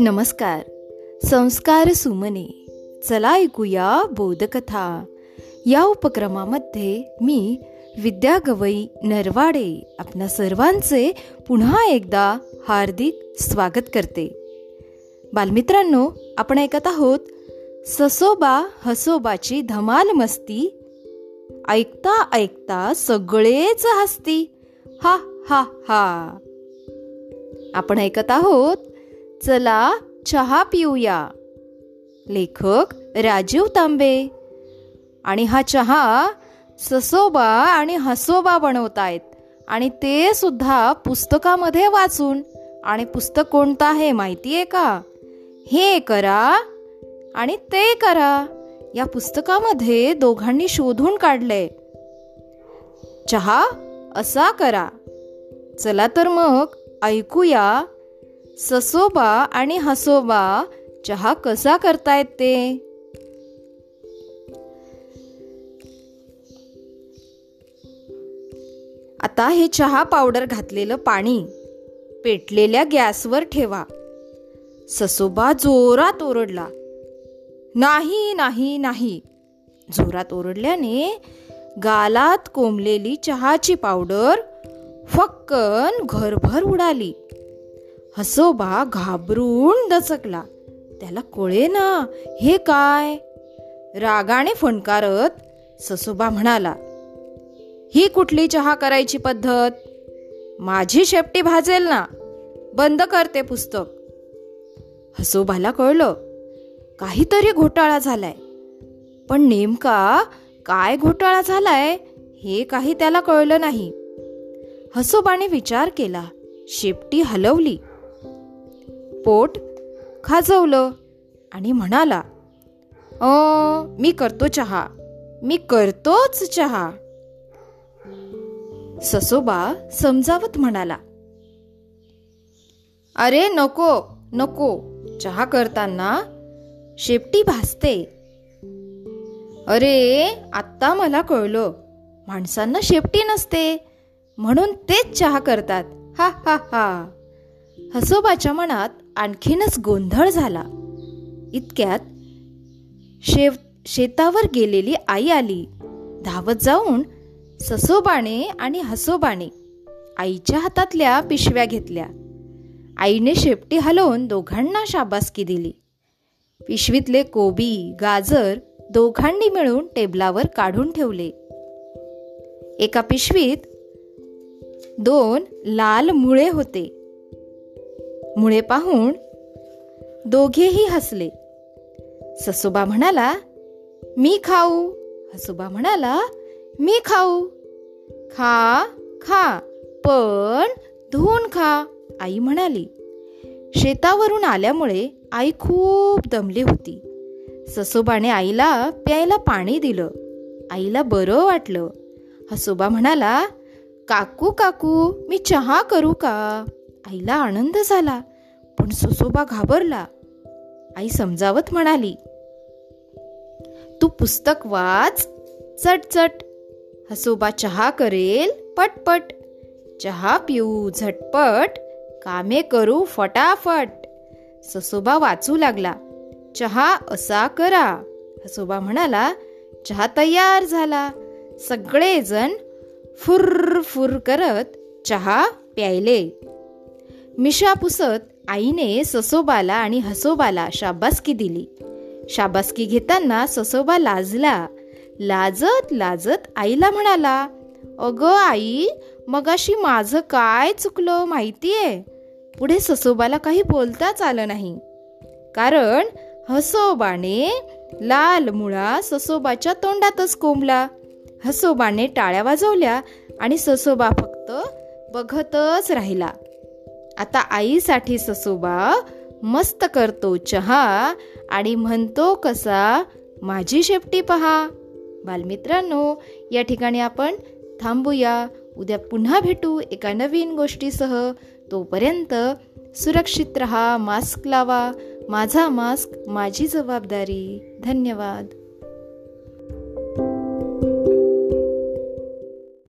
नमस्कार. संस्कार सुमने. चला ऐकूया बोधकथा. या उपक्रमामध्ये मी विद्या गवई नरवाडे आपणा सर्वांचे पुन्हा एकदा हार्दिक स्वागत करते. बालमित्रांनो आपण ऐकत आहोत ससोबा हसोबाची धमाल मस्ती. ऐकता ऐकता सगळेच हसती. हा हा हा. आपण ऐकत आहोत चला चहा पिऊया. लेखक राजीव तांबे. आणि हा चहा ससोबा आणि हसोबा बनवतायत. आणि ते सुद्धा पुस्तकामध्ये वाचून. आणि पुस्तक कोणतं आहे माहिती आहे का? हे करा आणि ते करा. या पुस्तकामध्ये दोघांनी शोधून काढले चहा असा करा. चला तर मग ऐकूया. ससोबा आणि हसोबा चहा कसा करतायत ते? आता हे चहा पावडर घातलेलं पाणी पेटलेल्या गॅसवर ठेवा. ससोबा जोरात ओरडला. नाही नाही नाही. जोरात ओरडल्याने गालात कोंबलेली चहाची पावडर फक्कन घरभर उडाली. हसोबा घाबरून दचकला. त्याला कळे ना हे काय? रागाने फणकारत ससोबा म्हणाला ही कुठली चहा करायची पद्धत? माझी शेपटी भाजेल ना? बंद करते पुस्तक. हसोबाला कळलं काहीतरी घोटाळा झालाय. पण नेमका काय घोटाळा झालाय हे काही त्याला कळलं नाही. हसोबाने विचार केला. शेपटी हलवली. पोट खाजवलं आणि म्हणाला अ मी करतो चहा. मी करतोच चहा. ससोबा समजावत म्हणाला अरे नको नको. चहा करताना शेपटी भासते. अरे आत्ता मला कळलं. माणसांना शेपटी नसते. म्हणून तेच चहा करतात. हा हा हा. हसोबाच्या मनात आणखीनच गोंधळ झाला. इतक्यात शेव शेतावर गेलेली आई आली. धावत जाऊन ससोबाने आणि हसोबाने आईच्या हातातल्या पिशव्या घेतल्या. आईने शेपटी हलवून दोघांना शाबासकी दिली. पिशवीतले कोबी गाजर दोघांनी मिळून टेबलावर काढून ठेवले. एका पिशवीत दोन लाल मुळे होते. मुळे पाहून दोघेही हसले. ससोबा म्हणाला मी खाऊ. हसोबा म्हणाला मी खाऊ. खा खा पण धुवून खा. आई म्हणाली. शेतावरून आल्यामुळे आई खूप दमली होती. ससोबाने आईला प्यायला पाणी दिलं. आईला बरं वाटलं. हसोबा म्हणाला काकू काकू मी चहा करू का? आईला आनंद झाला पण ससोबा घाबरला. आई समजावत म्हणाली तू पुस्तक वाच चटचट. हसोबा चहा करेल पटपट. चहा पिऊ झटपट. कामे करू फटाफट. ससोबा वाचू लागला. चहा असा करा. हसोबा म्हणाला चहा तयार झाला. सगळेजण फुर फुर करत चहा प्यायले. मिशा पुसत आईने ससोबाला आणि हसोबाला शाबासकी दिली. शाबासकी घेताना ससोबा लाजला. लाजत लाजत आईला म्हणाला अगं आई मगाशी माझं काय चुकलं माहितीये? पुढे ससोबाला काही बोलताच आलं नाही. कारण हसोबाने लाल मुळा ससोबाच्या तोंडातच कोंबला. हसोबाने टाळ्या वाजवल्या आणि ससोबा फक्त बघतच राहिला. आता आईसाठी ससोबा मस्त करतो चहा आणि म्हणतो कसा माझी शेपटी पहा. बालमित्रांनो या ठिकाणी आपण थांबूया. उद्या पुन्हा भेटू एका नवीन गोष्टीसह. तोपर्यंत सुरक्षित रहा मास्क लावा. माझा मास्क माझी जबाबदारी. धन्यवाद.